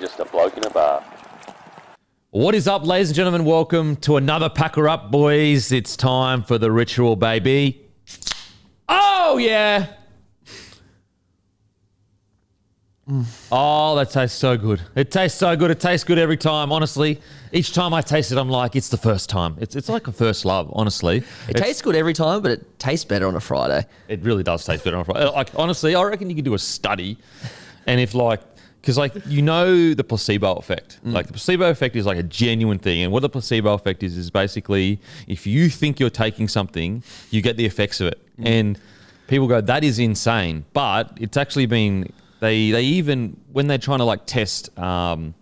just a bloke in a bar. What is up, ladies and gentlemen? Welcome to another Pack Her Up, boys. It's time for the ritual, baby. Oh, yeah. Mm. Oh, that tastes so good. It tastes so good. It tastes good every time, honestly. Each time I taste it, I'm like, it's the first time. It's, it's like a first love, honestly. It It's- tastes good every time, but it tastes better on a Friday. It really does taste better on a Friday. Like honestly, I reckon you could do a study, and if like, because like you know the placebo effect. Like the placebo effect is like a genuine thing, and what the placebo effect is is basically if you think you're taking something, you get the effects of it, and people go that is insane, but it's actually been they they even when they're trying to like test. Um,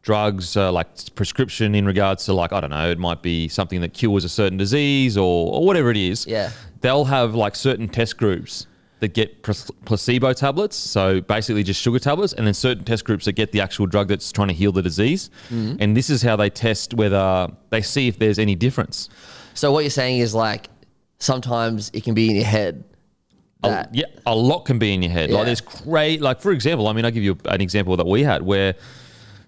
drugs, uh, like prescription in regards to like I don't know, it might be something that cures a certain disease or, or whatever it is. Yeah. they'll have like certain test groups that get placebo tablets, so basically just sugar tablets, and then certain test groups that get the actual drug that's trying to heal the disease. Mm-hmm. And this is how they test whether they see if there's any difference. So what you're saying is like sometimes it can be in your head. A- yeah, a lot can be in your head. Yeah. Like there's great, like for example, I mean, I'll give you an example that we had where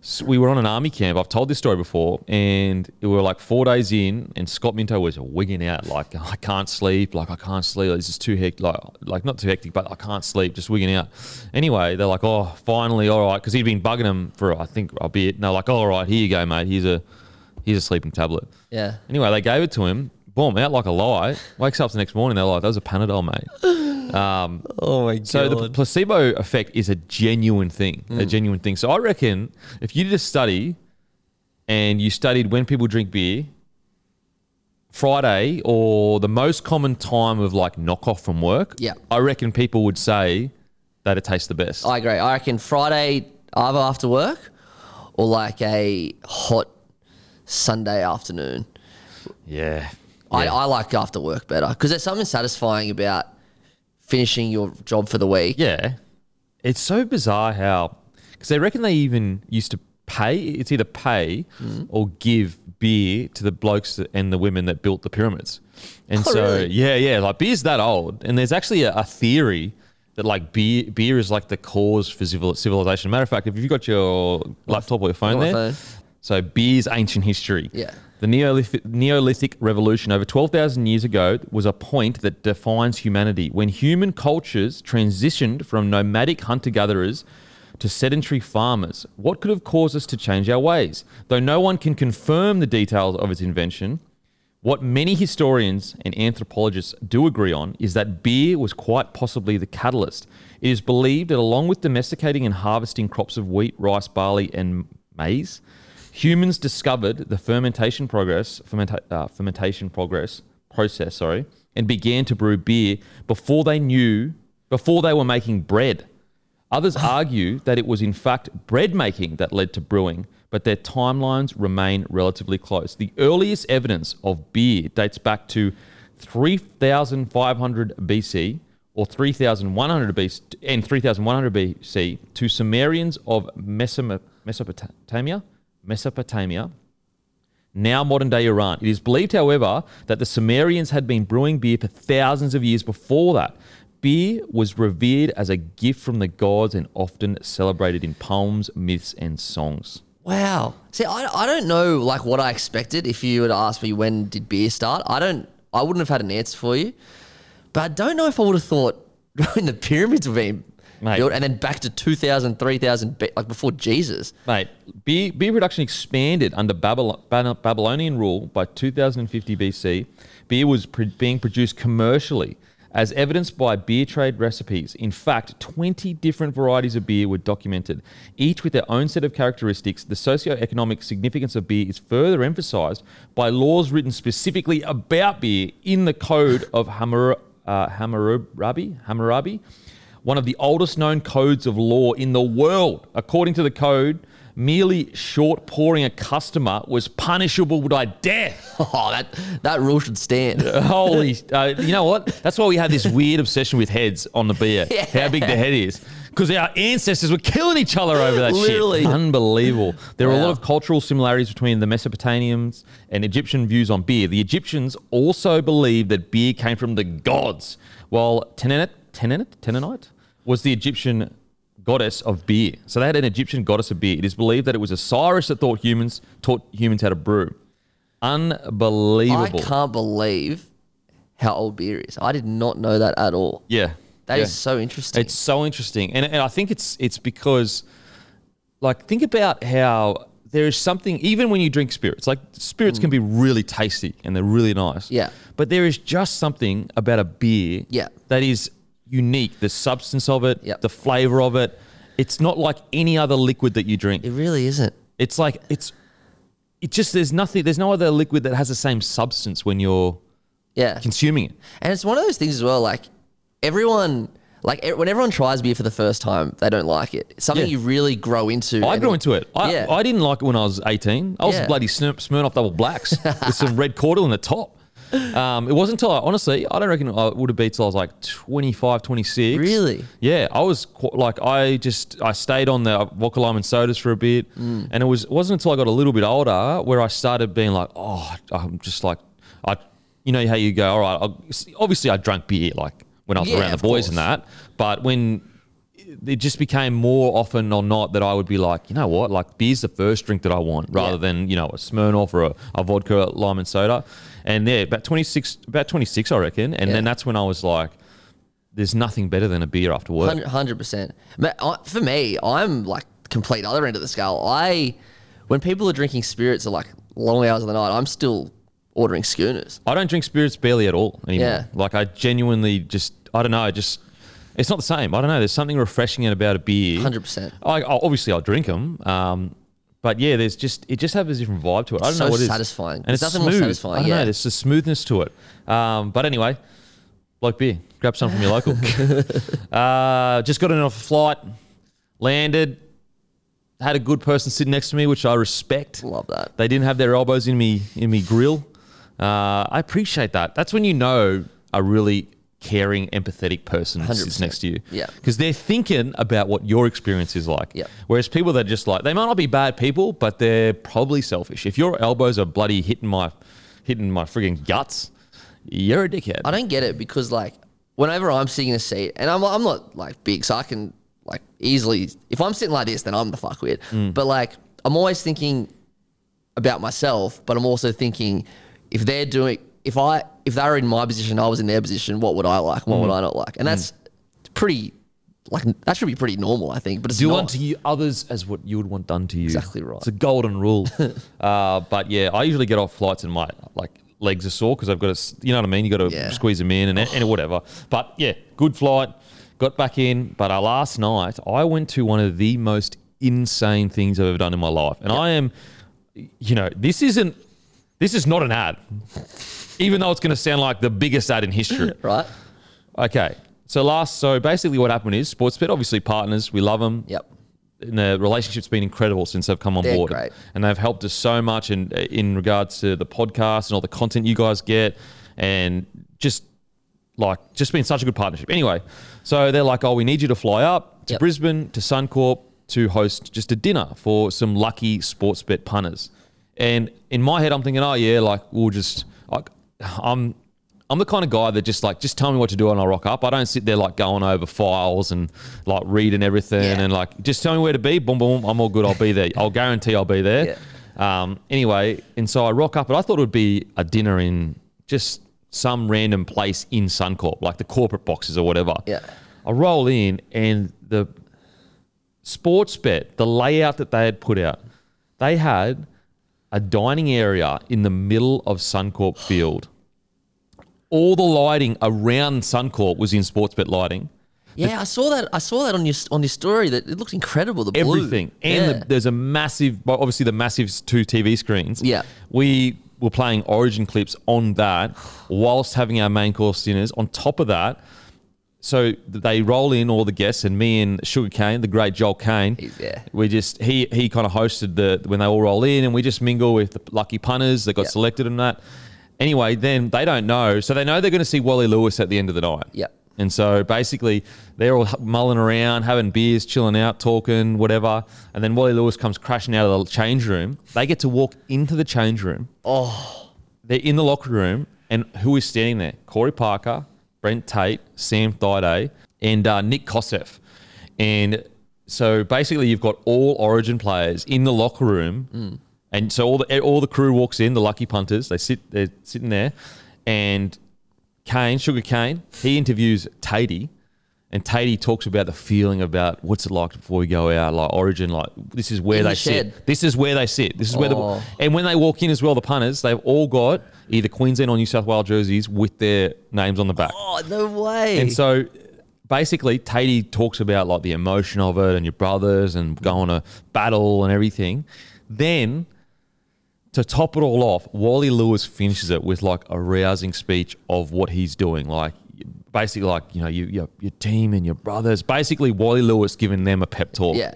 s- we were on an army camp. I've told this story before, and we were like four days in, and Scott Minto was wigging out, like I can't sleep, like I can't sleep. This is too hectic, like like not too hectic, but I can't sleep, just wigging out. Anyway, they're like, oh, finally, all right, because he'd been bugging them for I think a bit. And they're like, all right, here you go, mate. Here's a here's a sleeping tablet. Yeah. Anyway, they gave it to him. Out like a light. Wakes up the next morning. They're like, that was a Panadol, mate. Um, Oh my god. so the placebo effect is a genuine thing, a genuine thing. So I reckon if you did a study and you studied when people drink beer, Friday or the most common time of like knockoff from work, Yeah. I reckon people would say that it tastes the best. I agree. I reckon Friday either after work or like a hot Sunday afternoon. yeah. I. I like after work better because there's something satisfying about finishing your job for the week. Yeah. It's so bizarre how, because they reckon they even used to pay, it's either pay Mm. or give beer to the blokes that- and the women that built the pyramids. And Oh, so, really? yeah, yeah, like beer's that old. And there's actually a, a theory that like beer, beer is like the cause for civil, civilization. Matter of fact, if you've got your laptop or your phone my there, phone. so beer's ancient history. Yeah. The Neolithic, Neolithic revolution over 12,000 years ago was a point that defines humanity when human cultures transitioned from nomadic hunter gatherers to sedentary farmers. What could have caused us to change our ways? Though no one can confirm the details of its invention, what many historians and anthropologists do agree on is that beer was quite possibly the catalyst. It is believed that along with domesticating and harvesting crops of wheat, rice, barley, and maize, humans discovered the fermentation progress, fermenta- uh, fermentation progress process, sorry, and began to brew beer before they knew, before they were making bread. Others argue that it was in fact bread making that led to brewing, but their timelines remain relatively close. The earliest evidence of beer dates back to 3500 BC or 3100 BC and 3100 BC to Sumerians of Mesopotamia, Mesopotamia, now modern day Iran. It is believed, however, that the Sumerians had been brewing beer for thousands of years before that. Beer was revered as a gift from the gods and often celebrated in poems, myths, and songs. Wow. See, I, I don't know like what I expected. If you were to ask me when did beer start, I don't. I wouldn't have had an answer for you. But I don't know if I would have thought when the pyramids were being Mate. built and then back to 2,000, 3,000, B- like before Jesus. Mate, beer, beer production expanded under Babylon, Babylonian rule by 2050 BC. Beer was pr- being produced commercially, as evidenced by beer trade recipes. In fact, 20 different varieties of beer were documented, each with their own set of characteristics. The socio-economic significance of beer is further emphasized by laws written specifically about beer in the Code of Hammur, uh, Hammurabi, Hammurabi, one of the oldest known codes of law in the world. According to the code, merely short pouring a customer was punishable by death. Oh, that that rule should stand. Holy, uh, you know what? That's why we have this weird obsession with heads on the beer. Yeah. How big the head is. Because our ancestors were killing each other over that Literally. shit. Unbelievable. There are a lot of cultural similarities between the Mesopotamians and Egyptian views on beer. The Egyptians also believed that beer came from the gods, while Tenenet, Tenenet, Tenenite was the Egyptian goddess of beer. So they had an Egyptian goddess of beer. It is believed that it was Osiris that taught humans taught humans how to brew. Unbelievable. I can't believe how old beer is. I did not know that at all. yeah. That is yeah. so interesting. It's so interesting, and, and I think it's it's because, like, think about how there is something. Even when you drink spirits, like spirits can be really tasty and they're really nice. Mm. Yeah. But there is just something about a beer. Yeah. That is unique. The substance of it. Yep. The flavor of it. It's not like any other liquid that you drink. it really isn't. It's like it's. It just there's nothing. There's no other liquid that has the same substance when you're Yeah. consuming it. And it's one of those things as well. Like everyone, like when everyone tries beer for the first time, they don't like it. It's something Yeah. you really grow into. I grew into it. I, Yeah. I didn't like it when I was 18. I was Yeah. bloody Smir- Smirnoff double blacks with some red cordial in the top. Um, it wasn't until I, honestly, I don't reckon I would have been till I was like 25, 26. Really? Yeah. I was qu- like, I just, I stayed on the vodka lime and sodas for a bit. Mm. And it was, it wasn't until I got a little bit older where I started being like, oh, I'm just like, I, you know how you go, all right, I'll, obviously I drank beer like when I was Yeah, around the boys and that. But when it just became more often or not that I would be like, you know what, like beer's the first drink that I want rather Yeah. than, you know, a Smirnoff or a, a vodka lime and soda. And yeah, about 26, about 26, I reckon. And Yeah. then that's when I was like, there's nothing better than a beer after work. Hundred percent. For me, I'm like complete other end of the scale. I, when people are drinking spirits at like long hours of the night, I'm still ordering schooners. I don't drink spirits barely at all anymore. Yeah. Like I genuinely just, I don't know, I just, it's not the same. I don't know. There's something refreshing about a beer. Hundred percent. I, I- obviously I'll drink them. Um, but yeah, there's just it just has a different vibe to it. I don't It's know so what it is. satisfying. and There's it's nothing more smooth. satisfying, I don't yeah. know. There's a smoothness to it. Um, but anyway, like beer, grab some from your local. uh, just got in off a flight, landed, had a good person sitting next to me, which I respect. Love that. They didn't have their elbows in me in me grill. Uh, I appreciate that. That's when you know a really caring, empathetic person sits next to you. Yeah. Because they're thinking about what your experience is like. Yep. Whereas people that are just like they might not be bad people, but they're probably selfish. If your elbows are bloody hitting my hitting my frigging guts, you're a dickhead. I don't get it because like whenever I'm sitting in a seat, and I'm I'm not like big, so I can like easily if I'm sitting like this, then I'm the fuckwit. Mm. But like I'm always thinking about myself, but I'm also thinking if they're doing if I if they were in my position, I was in their position, what would I like? What Mm. would I not like? And that's pretty like that should be pretty normal, I think. But it's Do not. unto you others as what you would want done to you. Exactly right. It's a golden rule. uh, but yeah, I usually get off flights and my like legs are sore because I've got to, you know what I mean. You got to Yeah. squeeze them in and, and whatever. But yeah, good flight. Got back in. But uh, last night I went to one of the most insane things I've ever done in my life, and I am, you know, this isn't. This is not an ad, even though it's going to sound like the biggest ad in history. right? Okay. So last, so basically, what happened is Sportsbet, obviously partners, we love them. Yep. And the relationship's been incredible since they've come on They're board, great. and they've helped us so much in in regards to the podcast and all the content you guys get, and just like just been such a good partnership. Anyway, so they're like, oh, we need you to fly up to Yep. Brisbane to Suncorp to host just a dinner for some lucky Sportsbet punters. And in my head, I'm thinking, oh yeah, like we'll just, like, I'm, I'm the kind of guy that just like, just tell me what to do and I'll rock up. I don't sit there like going over files and like reading everything Yeah. and like, just tell me where to be. Boom, boom, I'm all good. I'll be there. I'll guarantee I'll be there. Um, anyway, and so I rock up, but I thought it would be a dinner in just some random place in Suncorp, like the corporate boxes or whatever. Yeah. I roll in and the Sportsbet, the layout that they had put out, they had a dining area in the middle of Suncorp Field. All the lighting around Suncorp was in Sportsbet lighting. Yeah, I saw that. I saw that on your on your story. That it looked incredible. The blue. everything. And Yeah. the, there's a massive, obviously the massive two TV screens. Yeah. We were playing Origin clips on that whilst having our main course dinners. On top of that, so they roll in all the guests, and me and Sugar Cane, the great Joel Caine, yeah. we just he he kind of hosted the when they all roll in, and we just mingle with the lucky punters that got Yeah. selected and that. Anyway, then they don't know, so they know they're going to see Wally Lewis at the end of the night. Yeah. And so basically, they're all mulling around, having beers, chilling out, talking, whatever. And then Wally Lewis comes crashing out of the change room. They get to walk into the change room. Oh, They're in the locker room, and who is standing there? Corey Parker, Brent Tate, Sam Thaiday, and uh, Nik Kosef. And so basically, you've got all Origin players in the locker room, Mm. and so all the all the crew walks in. The lucky punters, they sit, they're sitting there, and Caine, Sugar Kane, he interviews Tatey, and Tatey talks about the feeling about what's it like before we go out, like Origin, like this is where In they the sit. This is where they sit. This is where Oh. the and when they walk in as well, the punters, they've all got either Queensland or New South Wales jerseys with their names on the back. Oh no way! And so basically, Tatey talks about like the emotion of it and your brothers and going to battle and everything. Then to top it all off, Wally Lewis finishes it with like a rousing speech of what he's doing. Like basically like, you know, you, your, your team and your brothers. Basically Wally Lewis giving them a pep talk. Yeah.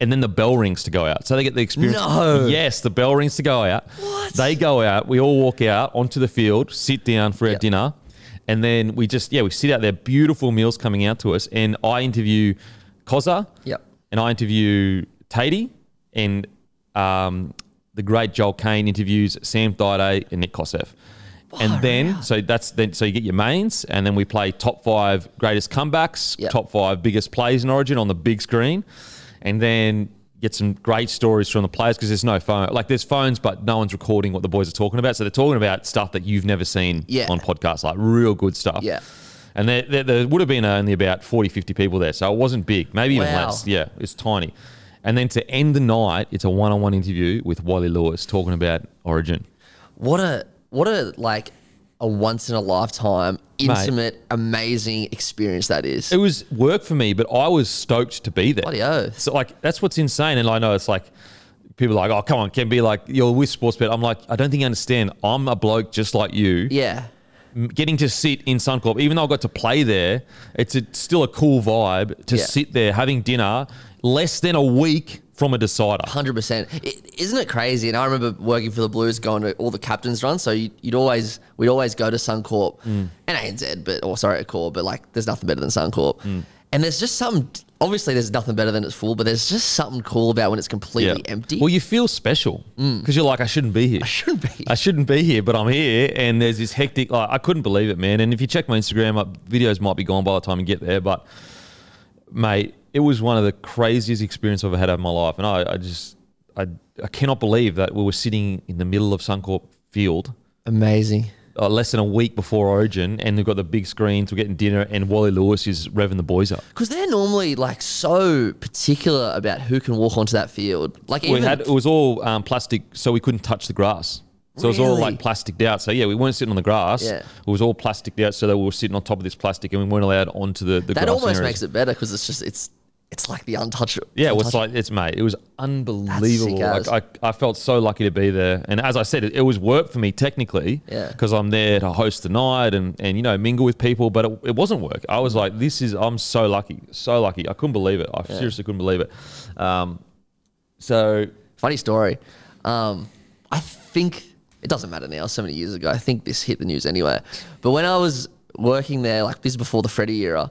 And then the bell rings to go out. So they get the experience. No. Yes, the bell rings to go out. What? They go out. We all walk out onto the field, sit down for our Yep. dinner. And then we just, yeah, we sit out there, beautiful meals coming out to us. And I interview Koza. Yep. And I interview Tatey. And um, the great Joel Caine interviews Sam Thaiday and Nik Kosef. And Far then, out. so that's then, so you get your mains, and then we play top five greatest comebacks, Yep. top five biggest plays in Origin on the big screen, and then get some great stories from the players because there's no phone. Like there's phones, but no one's recording what the boys are talking about. So they're talking about stuff that you've never seen Yeah. on podcasts, like real good stuff. Yeah. And there, there, there would have been only about 40, 50 people there. So it wasn't big, maybe even Wow. less. Yeah, it's tiny. And then to end the night, it's a one on one interview with Wally Lewis talking about Origin. What a what a like a once in a lifetime, intimate, amazing experience that is. It was work for me, but I was stoked to be there. Bloody oath. So like that's what's insane, and I know it's like people are like, oh come on, can be like you're with Sportsbet. I'm like, I don't think you understand. I'm a bloke just like you. Yeah. Getting to sit in Suncorp, even though I got to play there, it's a, still a cool vibe to Yeah. sit there having dinner less than a week from a decider. Hundred percent. Isn't it crazy? And I remember working for the Blues, going to all the captains' runs. So you'd, you'd always, we'd always go to Suncorp Mm. and ANZ, but or sorry, Accor, but like, there's nothing better than Suncorp. Mm. And there's just something. Obviously, there's nothing better than it's full, but there's just something cool about when it's completely empty. Well, you feel special because you're like, I shouldn't be here. I shouldn't be. I shouldn't be here, but I'm here, and there's this hectic. Like, I couldn't believe it, man. And if you check my Instagram, uh, videos might be gone by the time you get there, but mate, it was one of the craziest experiences I've ever had in my life, and I, I just, I, I cannot believe that we were sitting in the middle of Suncorp Field. Amazing. Uh, less than a week before Origin, and we've got the big screens. We're getting dinner, and Wally Lewis is revving the boys up. Because they're normally like so particular about who can walk onto that field. Like we had it was all um, plastic, so we couldn't touch the grass. So it was all like plasticed out. So yeah, we weren't sitting on the grass. Yeah. It was all plasticed out, so that we were sitting on top of this plastic, and we weren't allowed onto the the that almost areas. makes it better because it's just it's it's like the untouchable. Yeah, it was like it's mate. It was unbelievable. Like I, I felt so lucky to be there, and as I said, it, it was work for me technically. Yeah. Because I'm there to host the night and and you know mingle with people, but it, it wasn't work. I was like, this is I'm so lucky, so lucky. I couldn't believe it. I seriously couldn't believe it. Um, so Funny story. Um, I think it doesn't matter now. So many years ago, I think this hit the news anyway. But when I was working there, like this is before the Freddie era,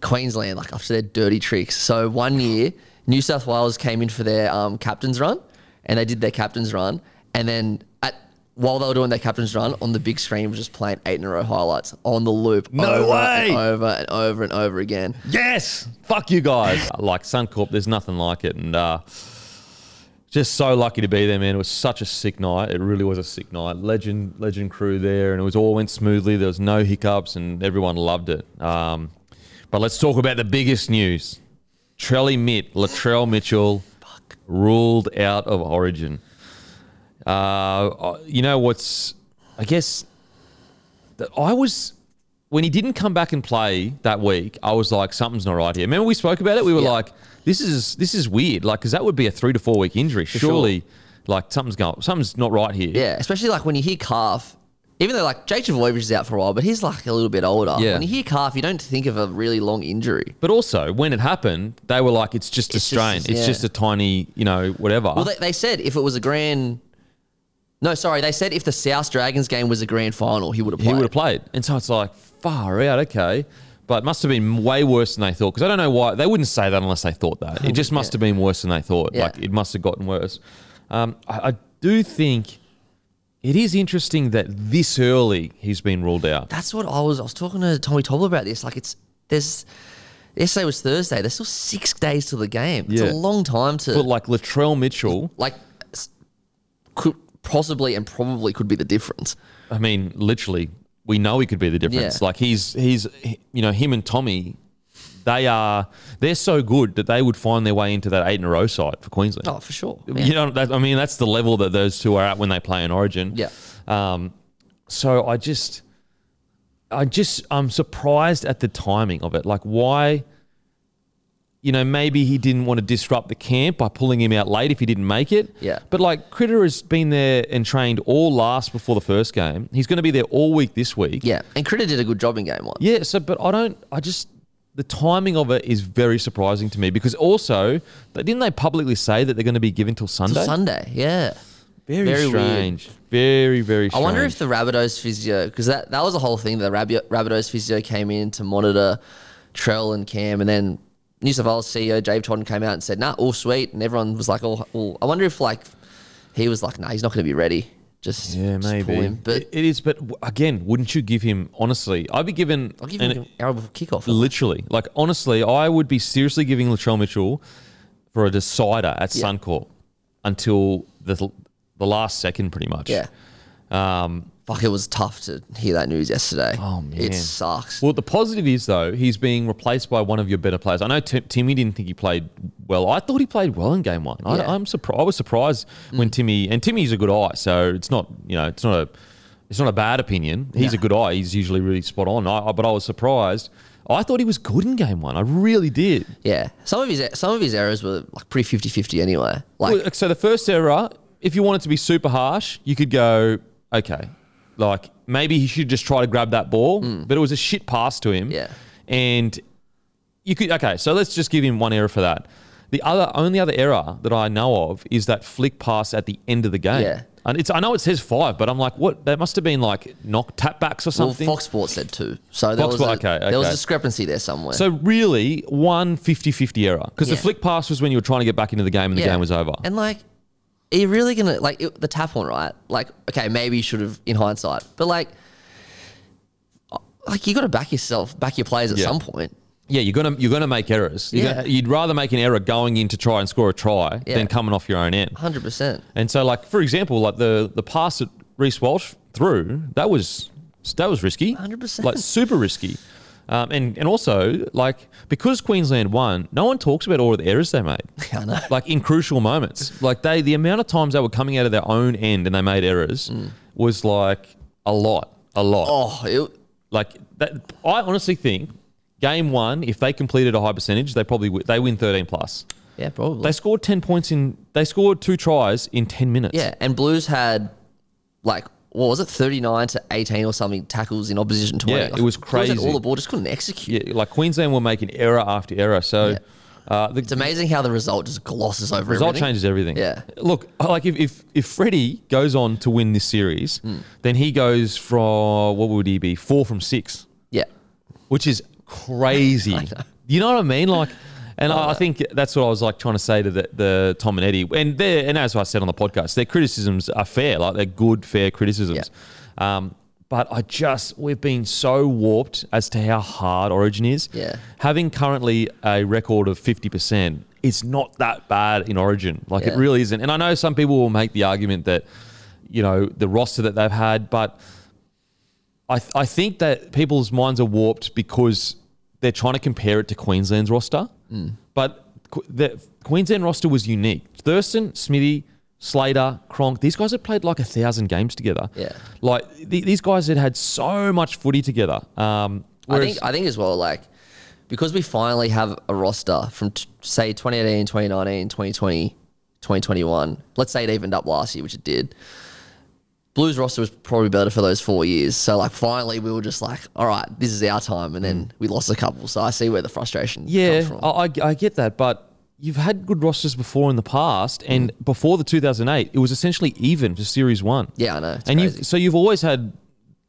Queensland, like after their dirty tricks. So one year, New South Wales came in for their um, captain's run, and they did their captain's run, and then at while they were doing their captain's run, on the big screen was just playing eight in a row highlights on the loop. No over way! And over and over and over again. Yes, fuck you guys. like Suncorp, there's nothing like it, and uh, just so lucky to be there, man. It was such a sick night. It really was a sick night. Legend, legend crew there, and it was all went smoothly. There was no hiccups, and everyone loved it. Um, but let's talk about the biggest news: Trelly Mitt, Latrell Mitchell, ruled out of Origin. Uh, you know what's? I guess that I was when he didn't come back and play that week. I was like, something's not right here. Remember we spoke about it. We were Yeah. like, this is this is weird. Like, because that would be a three to four week injury. sure. Surely, like something's going, something's not right here. Yeah, especially like when you hear calf, even though like Jake Trbojevic is out for a while, but he's like a little bit older. Yeah. When you hear calf, you don't think of a really long injury. But also, when it happened, they were like, it's just a It's just- strain. it's yeah. just a tiny, you know, whatever. Well, they, they said if it was a grand. No, sorry, they said if the South Dragons game was a grand final, he would have he played. would have played. And so it's like, far out, okay. But it must have been way worse than they thought. Because I don't know why. They wouldn't say that unless they thought that. It just must have been worse than they thought. Yeah. Like, it must have gotten worse. Um, I, I do think it is interesting that this early he's been ruled out. That's what I was. I was talking to Tommy Tobler about this. Like it's there's Yesterday was Thursday. There's still six days to the game. It's Yeah. a long time to But like Latrell Mitchell, like could possibly and probably could be the difference. I mean, literally, we know he could be the difference. Yeah. Like he's he's you know him and Tommy, they are they're so good that they would find their way into that eight in a row side for Queensland. Oh, for sure. You know, that, I mean, that's the level that those two are at when they play in Origin. Yeah. Um, so I just, I just, I'm surprised at the timing of it. Like, why? You know, maybe he didn't want to disrupt the camp by pulling him out late if he didn't make it. Yeah. But like, Critter has been there and trained all last before the first game. He's going to be there all week this week. Yeah, and Critter did a good job in game one. Yeah. So, but I don't. I just the timing of it is very surprising to me because also, they- didn't they publicly say that they're going to be given till Sunday? Sunday, yeah. Very, Very weird. strange. Very, very I wonder if the Rabbitohs physio, because that, that was the whole thing. The Rabbit, Rabbitohs physio came in to monitor Trell and Cam, and then New South Wales CEO Dave Trodden came out and said, "Nah, all sweet," and everyone was like, "Oh, well, I wonder if like he was like, nah, he's not going to be ready." Just Yeah, just maybe. him. But It- it is, but again, wouldn't you give him, honestly, I'd be given, I'll give him an hour before kickoff. literally, like, honestly, I would be seriously giving Latrell Mitchell for a decider at Yeah. Suncorp until the, the last second, pretty much. yeah, Um, fuck, it was tough to hear that news yesterday. Oh, man. it sucks. well, the positive is, though, he's being replaced by one of your better players. I know Tim Timmy didn't think he played well. I thought he played well in game one. I, Yeah. I'm surprised. I was surprised mm. when Timmy, and Timmy's a good eye, so it's not, you know, it's not a, it's not a bad opinion. He's No. a good eye. He's usually really spot on. I, I- but I was surprised. I thought he was good in game one. I really did. yeah, some of his some of his errors were like pretty 50-50 anyway. Like Well, so the first error, if you wanted to be super harsh, you could go, okay, like maybe he should just try to grab that ball, hmm. but it was a shit pass to him. Yeah. And you could, okay, so let's just give him one error for that. The other, only other error that I know of is that flick pass at the end of the game. Yeah. And it's, I know it says five, but I'm like, what? That must have been like knock tap backs or well, something. Fox Sports said two, so there Fox was a, Sport- okay, there was a discrepancy there somewhere. so really, one 50-50 error because the flick pass was when you were trying to get back into the game and the Yeah. game was over. And like, are you really gonna like it, the tap one, right? Like, okay, maybe you should have in hindsight, but like, like you got to back yourself, back your players at Yeah. some point. Yeah, you're gonna you're gonna make errors. You're Yeah. gonna, you'd rather make an error going in to try and score a try Yeah. than coming off your own end. Hundred percent. And so, like for example, like the the pass that Reece Walsh threw, that was that was risky. 100%. like super risky. Um, and and also like because Queensland won, no one talks about all of the errors they made. I know. Like in crucial moments, like they the amount of times they were coming out of their own end and they made errors was like a lot, a lot. Oh, it, Like that, I honestly think game one, if they completed a high percentage, they probably wi- they win thirteen plus. yeah, probably. They scored ten points in. They scored two tries in ten minutes. yeah, and Blues had like what was it, thirty nine to eighteen or something tackles in opposition twenty. Yeah, it was crazy. all the ball just couldn't execute. yeah. Like Queensland were making error after error. So Yeah. uh, the It's amazing how the result just glosses over The result everything. changes everything. Yeah. Look, like if if if Freddie goes on to win this series, Hmm. then he goes from what would he be four from six. Yeah, which is crazy. You know what I mean? Like, and I, I think that's what I was like trying to say to the, the Tom and Eddie. And they and as I said on the podcast, their criticisms are fair. Like they're good, fair criticisms. Um, but I just we've been so warped as to how hard Origin is. Yeah. Having currently a record of fifty percent, it's not that bad in Origin. Like it really isn't. And I know some people will make the argument that, you know, the roster that they've had, but I, th- I think that people's minds are warped because they're trying to compare it to Queensland's roster. Mm. But the Queensland roster was unique. Thurston, Smithy, Slater, Cronk, these guys had played like a thousand games together. Yeah. Like th- these guys had had so much footy together. Um, I think I think as well, like because we finally have a roster from t- say 2018, 2019, 2020, 2021. Let's say it evened up last year, which it did. Blues roster was probably better for those four years. So like finally we were just like, all right, this is our time, and then we lost a couple. So I see where the frustration Yeah, comes from. I, I, I get that, but you've had good rosters before in the past, and Mm. before the 2008, it was essentially even for Series One. yeah, I know. And you've so you've always had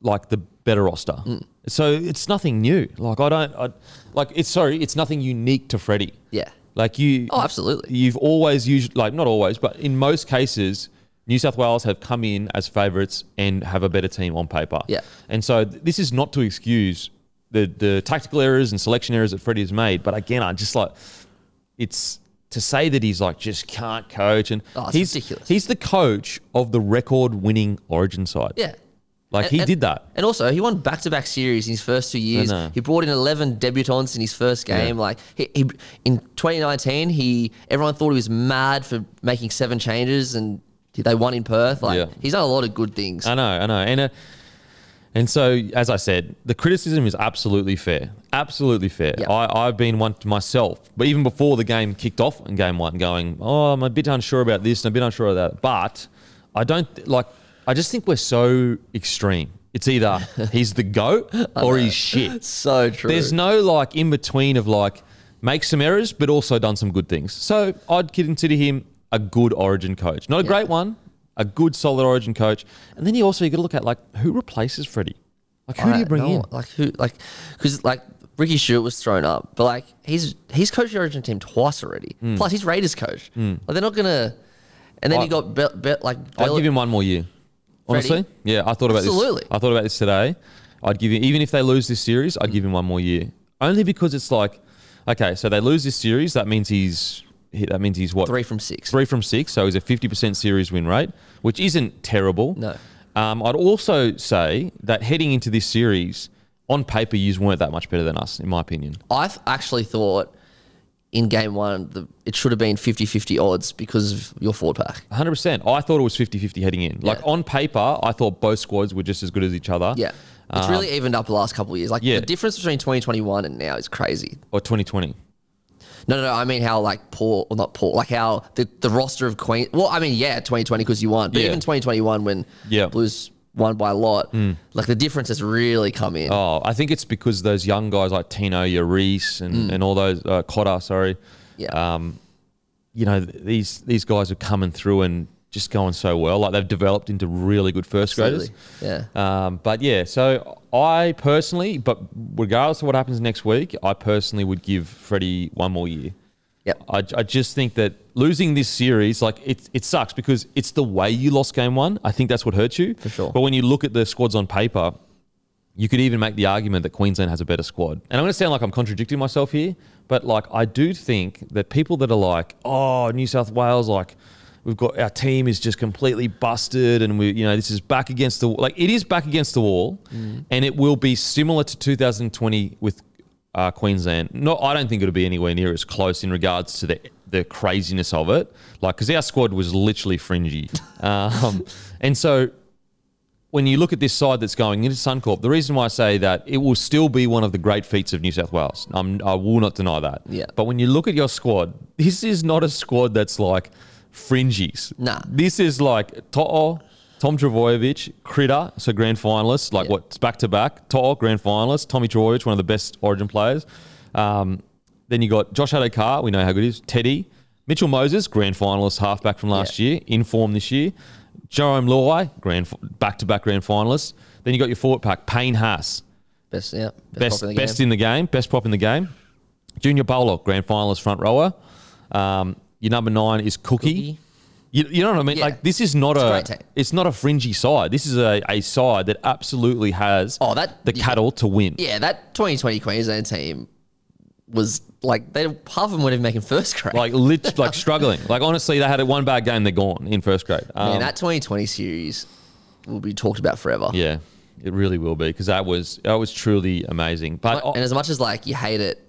like the better roster. Mm. So it's nothing new. Like I don't, I, like it's sorry, it's nothing unique to Freddie. yeah. Like you, Oh, absolutely. You've always used like not always, but in most cases, New South Wales have come in as favourites and have a better team on paper. Yeah. And so th- this is not to excuse the the tactical errors and selection errors that Freddie has made. But again, I just like it's to say that he's like just can't coach and Oh, he's ridiculous. he's the coach of the record winning Origin side. Yeah. like And- he and- did that. And also, he won back-to-back series in his first two years. He brought in 11 debutants in his first game. Like he, he, in 2019, he everyone thought he was mad for making seven changes, and they won in Perth. Like Yeah. he's done a lot of good things. I know, I know, and uh, and so as I said, the criticism is absolutely fair, absolutely fair. Yeah. I, I've been one to myself, but even before the game kicked off in game one, going, oh, I'm a bit unsure about this and a bit unsure of that. But I don't like. I just think we're so extreme. It's either he's the goat or he's shit. so true. There's no like in between of like make some errors, but also done some good things. So I'd consider him a good Origin coach, not a great one, a good solid Origin coach. And then you also you got to look at like who replaces Freddie. Like who do you bring in? Like who? Like because like Ricky Stuart was thrown up, but like he's he's coached the Origin team twice already. Hmm. Plus he's Raiders coach. Like they're not gonna. And then I- you got Be- Be- like I'd Bell- give him one more year. Honestly, Freddie? yeah, I thought about Absolutely. this. I thought about this today. I'd give him even if they lose this series, I'd give him one more year. Only because it's like, okay, so they lose this series, that means he's he- that means he's what three from six. three from six, so he's a fifty percent series win rate, which isn't terrible. No. Um, I'd also say that heading into this series, on paper, you weren't that much better than us, in my opinion. I th- actually thought in game one the, it should have been 50-50 odds because of your forward pack. 100%. I thought it was 50-50 heading in. Like Yeah. on paper, I thought both squads were just as good as each other. Yeah. It's really evened up the last couple of years. Like Um, yeah. the difference between 2021 and now is crazy. Or 2020. No, no, no. I mean how like poor, well not poor, like how the, the roster of Queen. Well, I mean yeah, 2020 because you won, but Yeah. even 2021 when Yeah. Blues won by a lot, like the difference has really come in. Oh, I think it's because those young guys like Tino, Reese, and, and all those uh, Cotter, sorry. Mm. Yeah. Um, you know these these guys are coming through and just going so well. Like they've developed into really good first graders. Yeah. Um, but yeah, so I personally, but regardless of what happens next week, I personally would give Freddie one more year. Yep. I, I just think that losing this series, like it, it sucks because it's the way you lost game one. I think that's what hurt you. For sure. But when you look at the squads on paper, you could even make the argument that Queensland has a better squad. And I'm going to sound like I'm contradicting myself here, but like I do think that people that are like, oh, New South Wales, like we've got our team is just completely busted, and we, you know, this is back against the like it is back against the wall, and it will be similar to 2020 with uh, Queensland. No, I don't think it'll be anywhere near as close in regards to the the craziness of it. Like, because our squad was literally fringy, um, and so when you look at this side that's going into Suncorp, the reason why I say that it will still be one of the great feats of New South Wales. I'm, I will not deny that. Yeah. But when you look at your squad, this is not a squad that's like fringies. Nah. This is like To'o, Tom Trbojevic, Critter, so grand finalist, like Yeah. what's back to back. To'o, grand finalist. Tommy Trbojevic, one of the best Origin players. Um, then you got Josh Addo-Carr, we know how good he is. Teddy, Mitchell Moses, grand finalist, halfback from last Yeah. year, in form this year. Jarome Luai, grand back to back grand finalist. Then you got your forward pack, Payne Haas, Best, yeah. best prop in the best game. in the game, best prop in the game. Junior Paulo, grand finalist, front rower. Um, your number nine is Cookie. Cookie. You, you know what I mean? Yeah. Like this is not It's a a, great team. it's not a fringy side. This is a, a side that absolutely has Oh, that- the yeah. cattle to win. Yeah, that 2020 Queensland team was like they half of them weren't even making first grade. Like lit, like struggling. Like honestly, they had a one bad game, they're gone in first grade. Um, Man, that 2020 series will be talked about forever. yeah, it really will be because that was that was truly amazing. But And as much as like you hate it,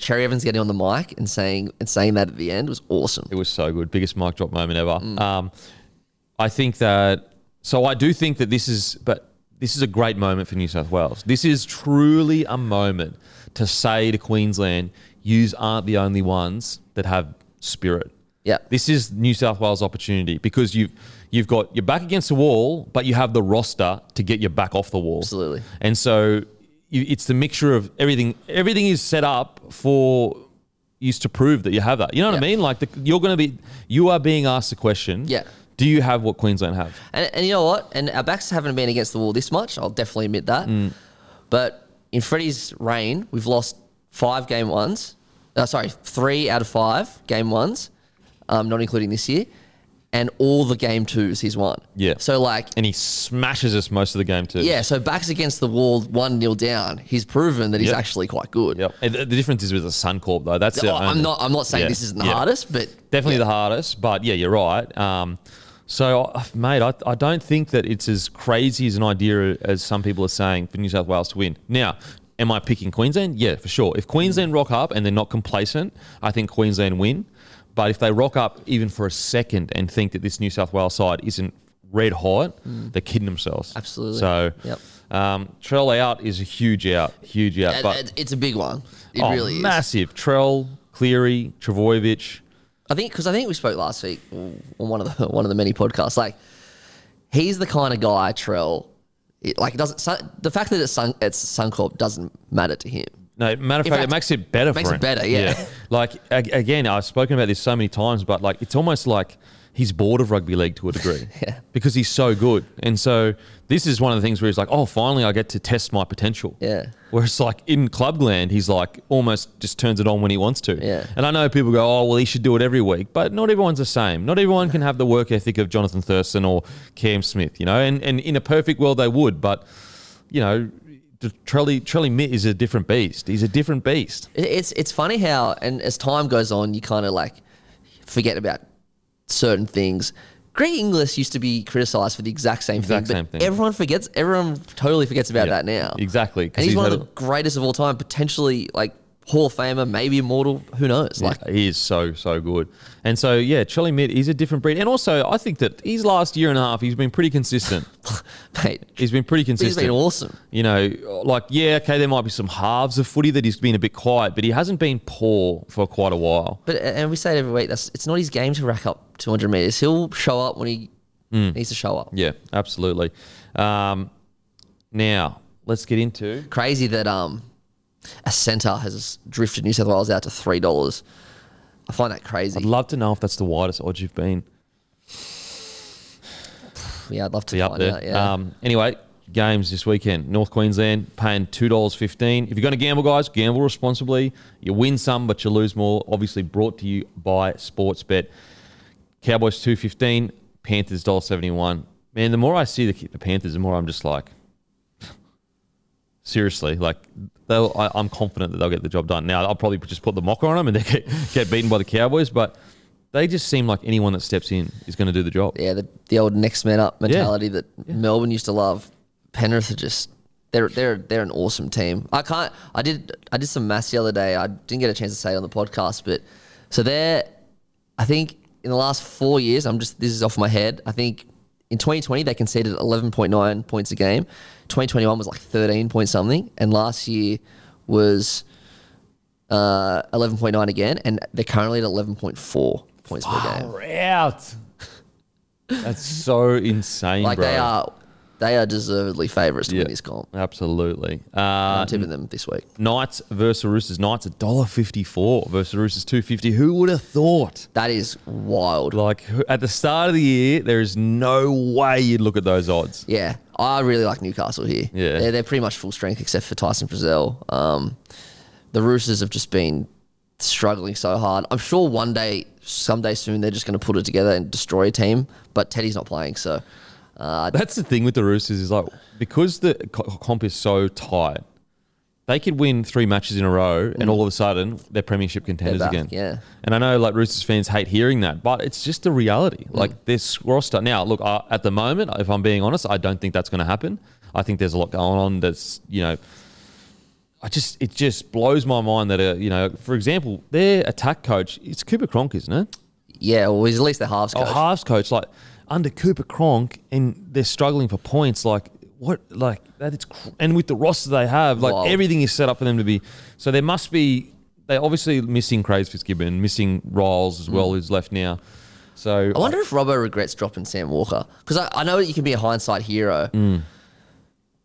Cherry Evans getting on the mic and saying and saying that at the end was awesome. It was so good. Biggest mic drop moment ever. Mm. Um, I think that. So I do think that this is, but this is a great moment for New South Wales. This is truly a moment to say to Queensland, "Yous aren't the only ones that have spirit." Yeah. This is New South Wales' opportunity because you've you've got you're back against the wall, but you have the roster to get you back off the wall. Absolutely. And so it's the mixture of everything. Everything is set up for you to prove that you have that. You know what I mean? Like the, you're going to be, you are being asked the question. Yeah. Do you have what Queensland have? And, and you know what? And our backs haven't been against the wall this much. I'll definitely admit that. Mm. But in Freddie's reign, we've lost five game ones. Uh, sorry, three out of five game ones, um, not including this year. And all the game twos he's won. Yeah. So like, and he smashes us most of the game too. yeah, so backs against the wall, one nil down. He's proven that he's Yep. actually quite good. Yep. And the the difference is with the Suncorp though. That's the Oh, I'm only- not. I'm not saying Yeah. this isn't the Yeah. hardest, but Definitely the hardest, but yeah, you're right. Um, so, uh, mate, I, I don't think that it's as crazy as an idea as some people are saying for New South Wales to win. Now, am I picking Queensland? Yeah, for sure. If Queensland rock up and they're not complacent, I think Queensland win. But if they rock up even for a second and think that this New South Wales side isn't red hot, they're kidding themselves. Mm. Absolutely. So, Yep. um, Trell out is a huge out, huge out. And- but it's a big one. It oh, really is. massive. Trell, Cleary, Trbojevic. I think because I think we spoke last week on one of the one of the many podcasts. Like he's the kind of guy Trell. It, like it doesn't the fact that it's Sun, it's Suncorp doesn't matter to him. No, matter of fact, fact, it makes it better for him. makes for it him. better, yeah. Like ag- again, I've spoken about this so many times, but like it's almost like he's bored of rugby league to a degree. Yeah. Because he's so good, and so this is one of the things where he's like, oh, finally, I get to test my potential. Yeah. Whereas like in Clubland, he's like almost just turns it on when he wants to. Yeah. And I know people go, oh, well, he should do it every week, but not everyone's the same. Not everyone can have the work ethic of Jonathan Thurston or Cam Smith, you know. And and in a perfect world, they would, but you know. Trelly Trelly Mitt is a different beast. He's a different beast. It's it's funny how and as time goes on, you kind of like forget about certain things. Greg Inglis used to be criticised for the exact same Exact thing, same but thing. everyone forgets. Everyone totally forgets about Yeah, that now. exactly, And he's, he's one of the greatest of all time, potentially like Hall of Famer, maybe immortal. Who knows? Like, he is so so good, and so yeah, Trelly Mitt is a different breed, and also I think that his last year and a half he's been pretty consistent. mate, He's been pretty he's consistent. been awesome. You know, like yeah, okay, there might be some halves of footy that he's been a bit quiet, but he hasn't been poor for quite a while. But and we say it every week. That's it's not his game to rack up 200 meters. He'll show up when he needs to show up. Yeah, absolutely. Um, now let's get into Crazy that um a centre has drifted New South Wales out to three dollars. I find that crazy. I'd love to know if that's the widest odds you've been. yeah, I'd love to Be up find there. out. Yeah. Um, anyway, games this weekend. North Queensland paying two dollars fifteen. If you're going to gamble, guys, gamble responsibly. You win some, but you lose more. Obviously, brought to you by Sportsbet. Cowboys two fifteen. Panthers dollar seventy one. Man, the more I see the, the Panthers, the more I'm just like, seriously, like they'll. I, I'm confident that they'll get the job done. Now, I'll probably just put the mocker on them and they get, get beaten by the Cowboys, but. They just seem like anyone that steps in is going to do the job. yeah, the, the old next man up mentality that Melbourne used to love. Penrith are just they're they're they're an awesome team. I can't. I did I did some maths the other day. I didn't get a chance to say it on the podcast, but so they're. I think in the last four years, I'm just this is off my head. I think in 2020 they conceded 11.9 points a game. 2021 was like 13 point something, and last year was uh, 11.9 again, and they're currently at 11.4 points per game. Far out. That's so insane, Like bro. they are, they are deservedly favourites to Yeah, win this comp. absolutely. Uh, I'm tipping them this week. Knights versus Roosters. Knights a dollar fifty four versus Roosters two fifty. Who would have thought? That is wild. Like at the start of the year, there is no way you'd look at those odds. Yeah, I really like Newcastle here. Yeah. they're, they're pretty much full strength except for Tyson Frizell. Um, the Roosters have just been struggling so hard. I'm sure one day, someday soon, they're just going to put it together and destroy a team. But Teddy's not playing, so uh, That's the thing with the Roosters is like because the comp is so tight, they could win three matches in a row, and all of a sudden they're premiership contenders back, again. yeah. And I know like Roosters fans hate hearing that, but it's just the reality. Like this roster now. Look, uh, at the moment, if I'm being honest, I don't think that's going to happen. I think there's a lot going on. That's you know. I just it just blows my mind that uh, you know, for example, their attack coach it's Cooper Cronk, isn't it? yeah, well, he's at least the halves Oh, halves coach, like under Cooper Cronk, and they're struggling for points. Like what? Like that? It's cr- and with the roster they have, like everything is set up for them to be. So there must be. They're obviously missing Craig Fitzgibbon, missing Riles as well, who's left now. So I wonder if Robbo regrets dropping Sam Walker because I, I know that you can be a hindsight hero, Mm.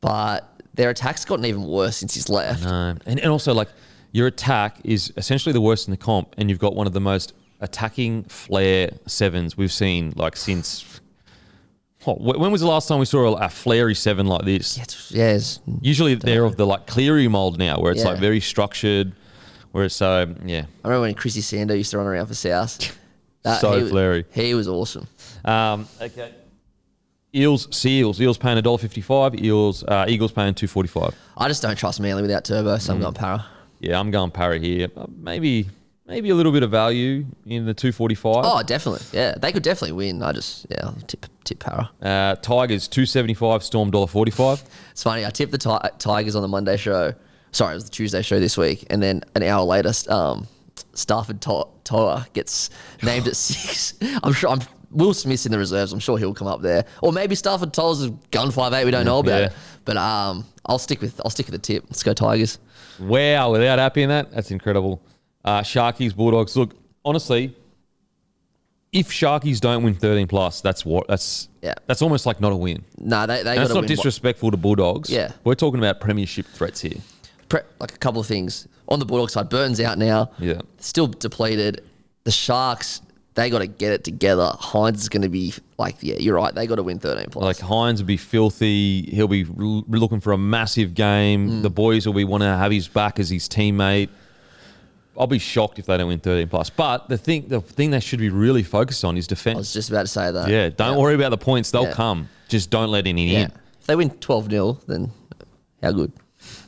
but their attack's gotten even worse since he's left. No. And, and also, like, your attack is essentially the worst in the comp, and you've got one of the most attacking flair sevens we've seen, like, since. Oh, when was the last time we saw a, a flary seven like this? Yeah, yeah, Usually they're of the, like, Cleary mold now, where it's, like, very structured, where it's so, yeah. I remember when Chrissy Sandow used to run around for South. That- So he was- flary. He was awesome. Um, okay. Eels, Seals. Eels paying $1.55. Eels, uh, Eagles paying two forty five. I just don't trust Manly without Turbo, Mm. so I'm going Parra. Yeah, I'm going Parra here. Uh, Maybe maybe a little bit of value in the two forty five. Oh, definitely. Yeah, they could definitely win. I just yeah, I'll tip tip Parra. Uh, Tigers two seventy five. Storm dollar forty five. It's funny. I tipped the ti- Tigers on the Monday show. Sorry, it was the Tuesday show this week, and then an hour later, um, Starford to- Toa gets named at six. I'm sure. I'm Will Smith's in the reserves. I'm sure he'll come up there, or maybe Starford To'a's a gun five eight. We don't know about Yeah. it, but um, I'll stick with I'll stick with the tip. Let's go Tigers. Wow, without happy in that, that's incredible. Uh, Sharkies, Bulldogs. Look, honestly, if Sharkies don't win thirteen plus, that's what that's Yeah. that's almost like not a win. No, they they that's not disrespectful to Bulldogs. Yeah. we're talking about premiership threats here. pre- like a couple of things on the Bulldog side. Burns out now. Yeah. Still depleted. The Sharks, they got to get it together. Hynes is going to be like, yeah, you're right. They got to win 13 plus. Like Hynes will be filthy. He'll be looking for a massive Mm. game. The boys will be wanting to have his back as his teammate. I'll be shocked if they don't win 13 plus. But the thing, the thing they should be really focused on is defense. I was just about to say that. Yeah, don't worry about the points; they'll Yeah. come. Just don't let any Yeah. in. If they win 12 0, then how good?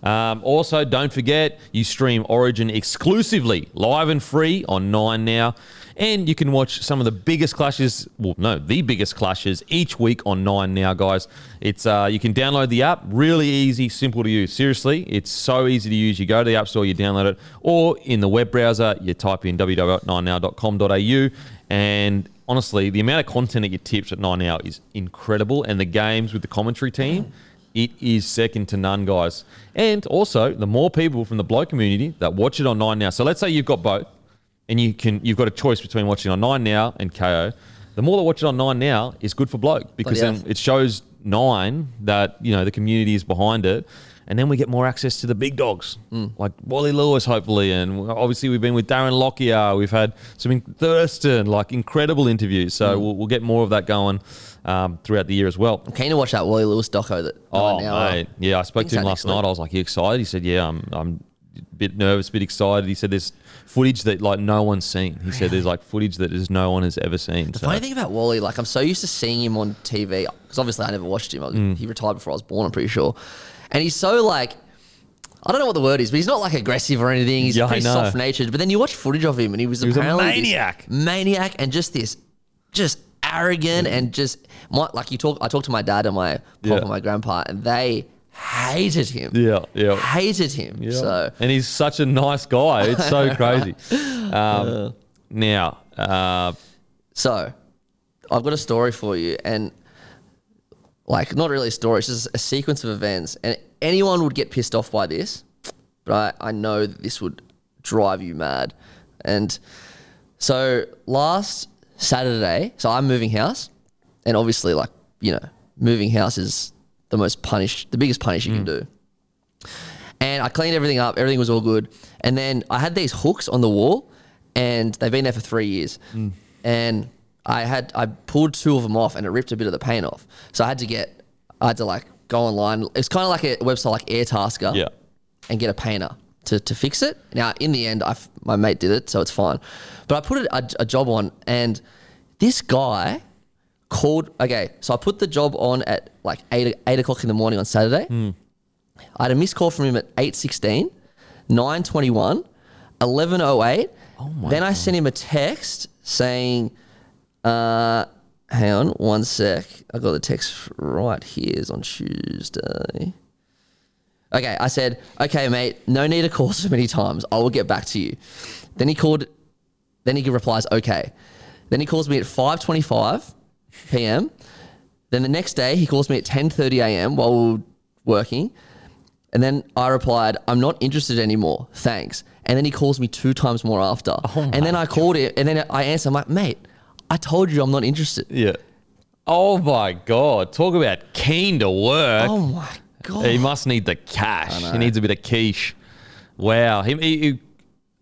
Um, also, don't forget you stream Origin exclusively, live and free on Nine now, and you can watch some of the biggest clashes. Well, no, the biggest clashes each week on Nine now, guys. It's uh, you can download the app, really easy, simple to use. Seriously, it's so easy to use. You go to the app store, you download it, or in the web browser, you type in www.9now.com.au, and honestly, the amount of content that you tips at Nine Now is incredible, and the games with the commentary team. It is second to none, guys. And also, the more people from the bloke community that watch it on Nine Now. So let's say you've got both, and you can you've got a choice between watching on Nine Now and Kayo. The more that watch it on Nine Now is good for bloke because Bloody then it shows Nine that you know the community is behind it, and then we get more access to the big dogs like Wally Lewis, hopefully, and obviously we've been with Darren Lockyer. We've had some in- Thurston, like incredible interviews. So we'll, we'll get more of that going um, throughout the year as well. I'm keen to watch that Wally Lewis doco that Oh, now mate. Yeah, I spoke to him last week. night. I was like, you excited? He said, yeah, I'm, I'm a bit nervous, a bit excited. He said there's footage that like no one's seen. He said there's like footage that is no one has ever seen. The So, funny thing about Wally, like I'm so used to seeing him on TV because obviously I never watched him. Was, Mm. He retired before I was born, I'm pretty sure. And he's so like, I don't know what the word is, but he's not like aggressive or anything. He's Yeah, pretty soft natured. But then you watch footage of him, and he was, was a apparently this maniac. maniac, and just this, just arrogant, and just my, like you talk. I talked to my dad and my pop Yeah. and my grandpa, and they hated him. yeah, yeah. hated him. Yeah. So and he's such a nice guy. It's so crazy. Um, now, uh, So, I've got a story for you, and like not really a story, it's just a sequence of events, and anyone would get pissed off by this, but I, I know that this would drive you mad. And so last Saturday, so I'm moving house, and obviously, like you know, moving house is the most punish, the biggest punish you can mm. do. And I cleaned everything up. Everything was all good. And then I had these hooks on the wall, and they've been there for three years. Mm. And I had I pulled two of them off, and it ripped a bit of the paint off. So I had to get I had to like go online. It's kind of like a website like Airtasker, yeah. and get a painter to, to fix it. Now, in the end, I my mate did it, so it's fine. But I put a, a job on, and this guy called. Okay, so I put the job on at like eight eight o'clock in the morning on Saturday. I had a missed call from him at 8.16, 9.21, 11.08. Oh my then I sent him a text saying, uh, hang on one sec. I got the text right here. It's on Tuesday. Okay, I said, okay, mate, no need to call so many times. I will get back to you. Then he called, then he replies, okay. Then he calls me at 5.25 p.m. Then the next day he calls me at 10.30 a.m. while we were working. And then I replied, I'm not interested anymore. Thanks. And then he calls me two times more after. Oh and then I called him and then I answer, I'm like, mate, I told you I'm not interested. Yeah. Oh my God. Talk about keen to work. Oh my God. He must need the cash. He needs a bit of quiche. Wow. He, he, he-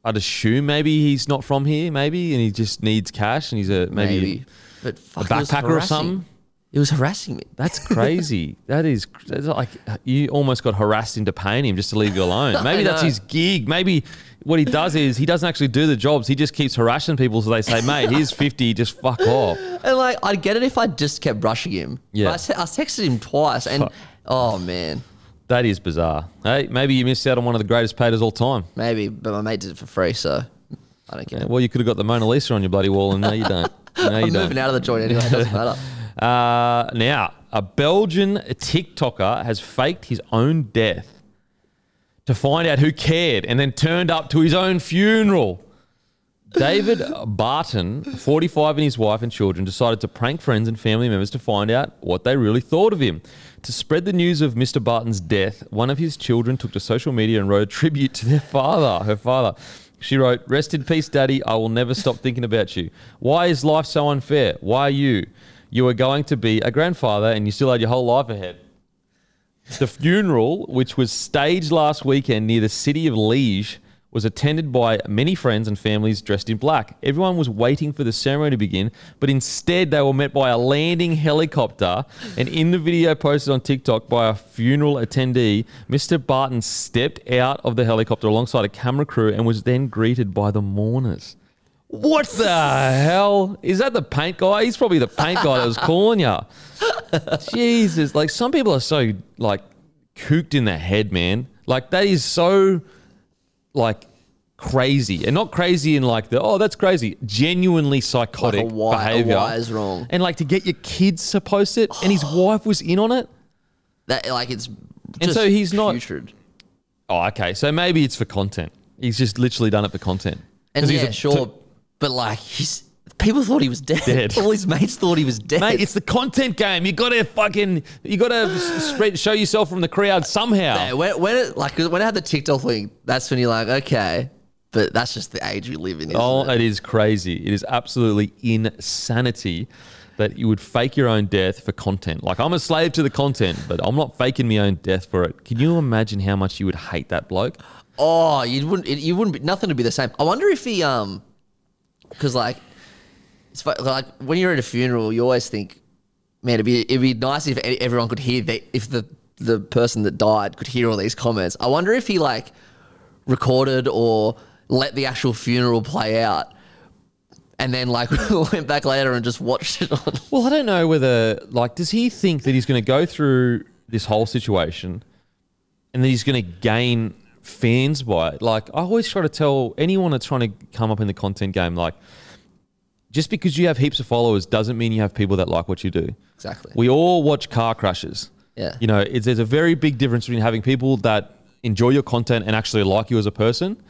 I'd assume maybe he's not from here, maybe, and he just needs cash, and he's a maybe, Maybe. But a fuck, was backpacker or something. It was harassing me. That's crazy. that is that's like you almost got harassed into paying him just to leave you alone. Maybe that's his gig. Maybe what he does is he doesn't actually do the jobs. He just keeps harassing people so they say, "Mate, here's 50, just fuck off." And like, I'd get it if I just kept brushing him. Yeah. I, I texted him twice, and Fuck. oh man, That is bizarre. Hey, maybe you missed out on one of the greatest painters all time. maybe, but my mate did it for free, so I don't care. Yeah, well, you could have got the Mona Lisa on your bloody wall, and no, you don't. No, I'm moving out of the joint anyway. It doesn't matter. Uh, now, a Belgian TikToker has faked his own death to find out who cared and then turned up to his own funeral. David Baerten, 45, and his wife and children decided to prank friends and family members to find out what they really thought of him. To spread the news of Mr. Baerten's death, one of his children took to social media and wrote a tribute to their father, her father. She wrote, Rest in peace, Daddy. I will never stop thinking about you. Why is life so unfair? Why you? You are going to be a grandfather and you still had your whole life ahead. The funeral, which was staged last weekend near the city of Liege, was attended by many friends and families dressed in black. Everyone was waiting for the ceremony to begin, but instead they were met by a landing helicopter. And in the video posted on TikTok by a funeral attendee, Mr. Baerten stepped out of the helicopter alongside a camera crew and was then greeted by the mourners. What the hell? Is that the paint guy? He's probably the paint guy that was calling you. Jesus, like some people are so like cooked in the head, man. Like that is so like crazy, and not crazy in like the oh that's crazy, genuinely psychotic Like why- behavior. why is wrong. and like to get your kids to post it, and his wife was in on it. That like it's And so he's not- putrid. Oh, okay, so maybe it's for content. He's just literally done it for content. And 'Cause he's yeah, a- sure, but like he's people thought he was dead. Dead. All his mates thought he was dead. Mate, it's the content game. You gotta fucking, you gotta spread, show yourself from the crowd somehow. Yeah, when, when it like when I had the TikTok thing, that's when you're like, okay, but that's just the age we live in. Isn't Oh, it? it is crazy. It is absolutely insanity that you would fake your own death for content. Like I'm a slave to the content, but I'm not faking my own death for it. Can you imagine how much you would hate that bloke? Oh, you wouldn't. You wouldn't. Be, nothing would be the same. I wonder if he um, because like, it's like when you're at a funeral, you always think, man, it'd be it'd be nice if everyone could hear that if the the person that died could hear all these comments. I wonder if he like recorded or let the actual funeral play out. And then, like, went back later and just watched it on. Well, I don't know whether like does he think that he's going to go through this whole situation and that he's going to gain fans by it? Like I always try to tell anyone that's trying to come up in the content game like just because you have heaps of followers doesn't mean you have people that like what you do. Exactly. We all watch car crashes. Yeah. You know, it's, there's a very big difference between having people that enjoy your content and actually like you as a person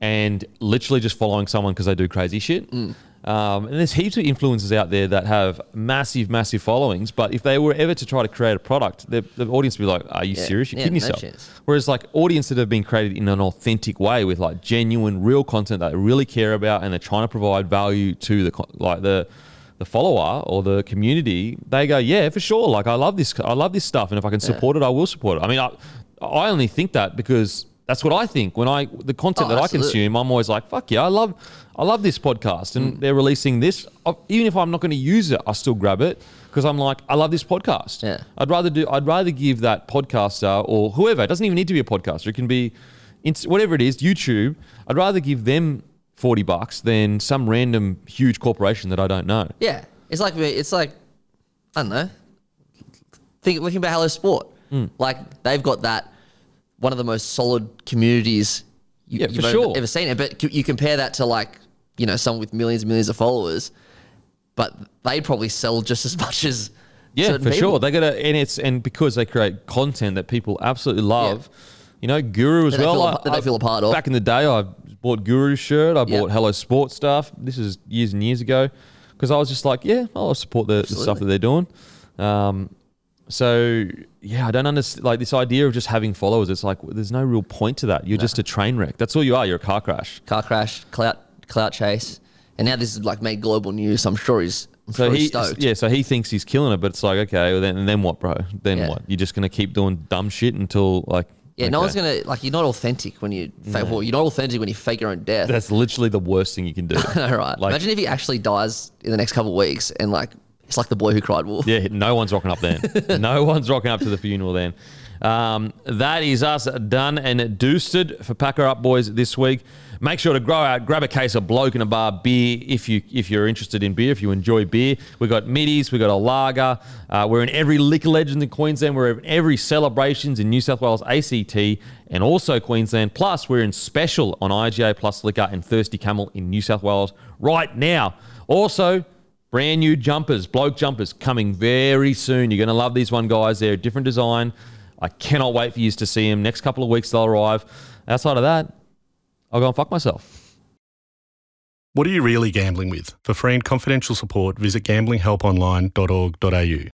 and literally just following someone because they do crazy shit. Mm. Um, and there's heaps of influencers out there that have massive, massive followings. But if they were ever to try to create a product, the, the audience would be like, Are you Yeah. serious? You're Yeah, kidding no yourself. chance. Whereas, like, audience that have been created in an authentic way with like genuine, real content that they really care about and they're trying to provide value to the, like, the, the follower or the community, they go, yeah, for sure. Like, I love this. I love this stuff, and if I can support it, I will support it. I mean, I, I only think that because that's what I think when I the content Oh, that I consume. I'm always like, fuck yeah, I love, I love this podcast, and they're releasing this. Even if I'm not going to use it, I still grab it because I'm like, I love this podcast. Yeah. I'd rather do. I'd rather give that podcaster or whoever. It doesn't even need to be a podcaster. It can be, whatever it is, YouTube. I'd rather give them forty bucks than some random huge corporation that I don't know. Yeah, it's like it's like I don't know. Think looking about Hello Sport, Hmm. like they've got that one of the most solid communities you, Yeah, you've for ever, sure. ever seen. It, but you compare that to like you know someone with millions and millions of followers, but they probably sell just as much as Yeah, for people. sure. They gotta and it's and because they create content that people absolutely love. You know, Guru as That they well. feel a- I- that they I- feel a part of. Back in the day, I bought Guru's shirt. I Yeah. bought Hello Sport stuff. This is years and years ago because I was just like, yeah, I'll support the, the stuff that they're doing. Um, so yeah, I don't understand like this idea of just having followers. It's like there's no real point to that. You're just a train wreck. That's all you are. You're a car crash. car crash, clout clout chase, and now this is like made global news. I'm sure he's I'm So sure he, he's yeah, so he thinks he's killing it, but it's like, okay, well then, and then what, bro? Then Yeah. what? You're just gonna keep doing dumb shit until like, Yeah, no one's gonna like. You're not authentic when you fake. Well, you're not authentic when you fake your own death. That's literally the worst thing you can do. All right. Like, Imagine if he actually dies in the next couple of weeks and like It's like the boy who cried wolf. Yeah, no one's rocking up then. no one's rocking up to the funeral then. Um, that is us done and doosted for Pack Her Up Boys this week. Make sure to grow out, grab a case of Bloke and a Bar beer if you if you're interested in beer, if you enjoy beer. We've got middies, we've got a lager. Uh, we're in every liquor legends in Queensland. We're in every celebrations in New South Wales, ACT, and also Queensland. Plus, we're in special on IGA Plus Liquor and Thirsty Camel in New South Wales right now. Also, brand new jumpers, bloke jumpers coming very soon. You're going to love these one, guys. They're a different design. I cannot wait for you to see them. Next couple of weeks, they'll arrive. Outside of that, I'll go and fuck myself. What are you really gambling with? For free and confidential support, visit gamblinghelponline.org.au.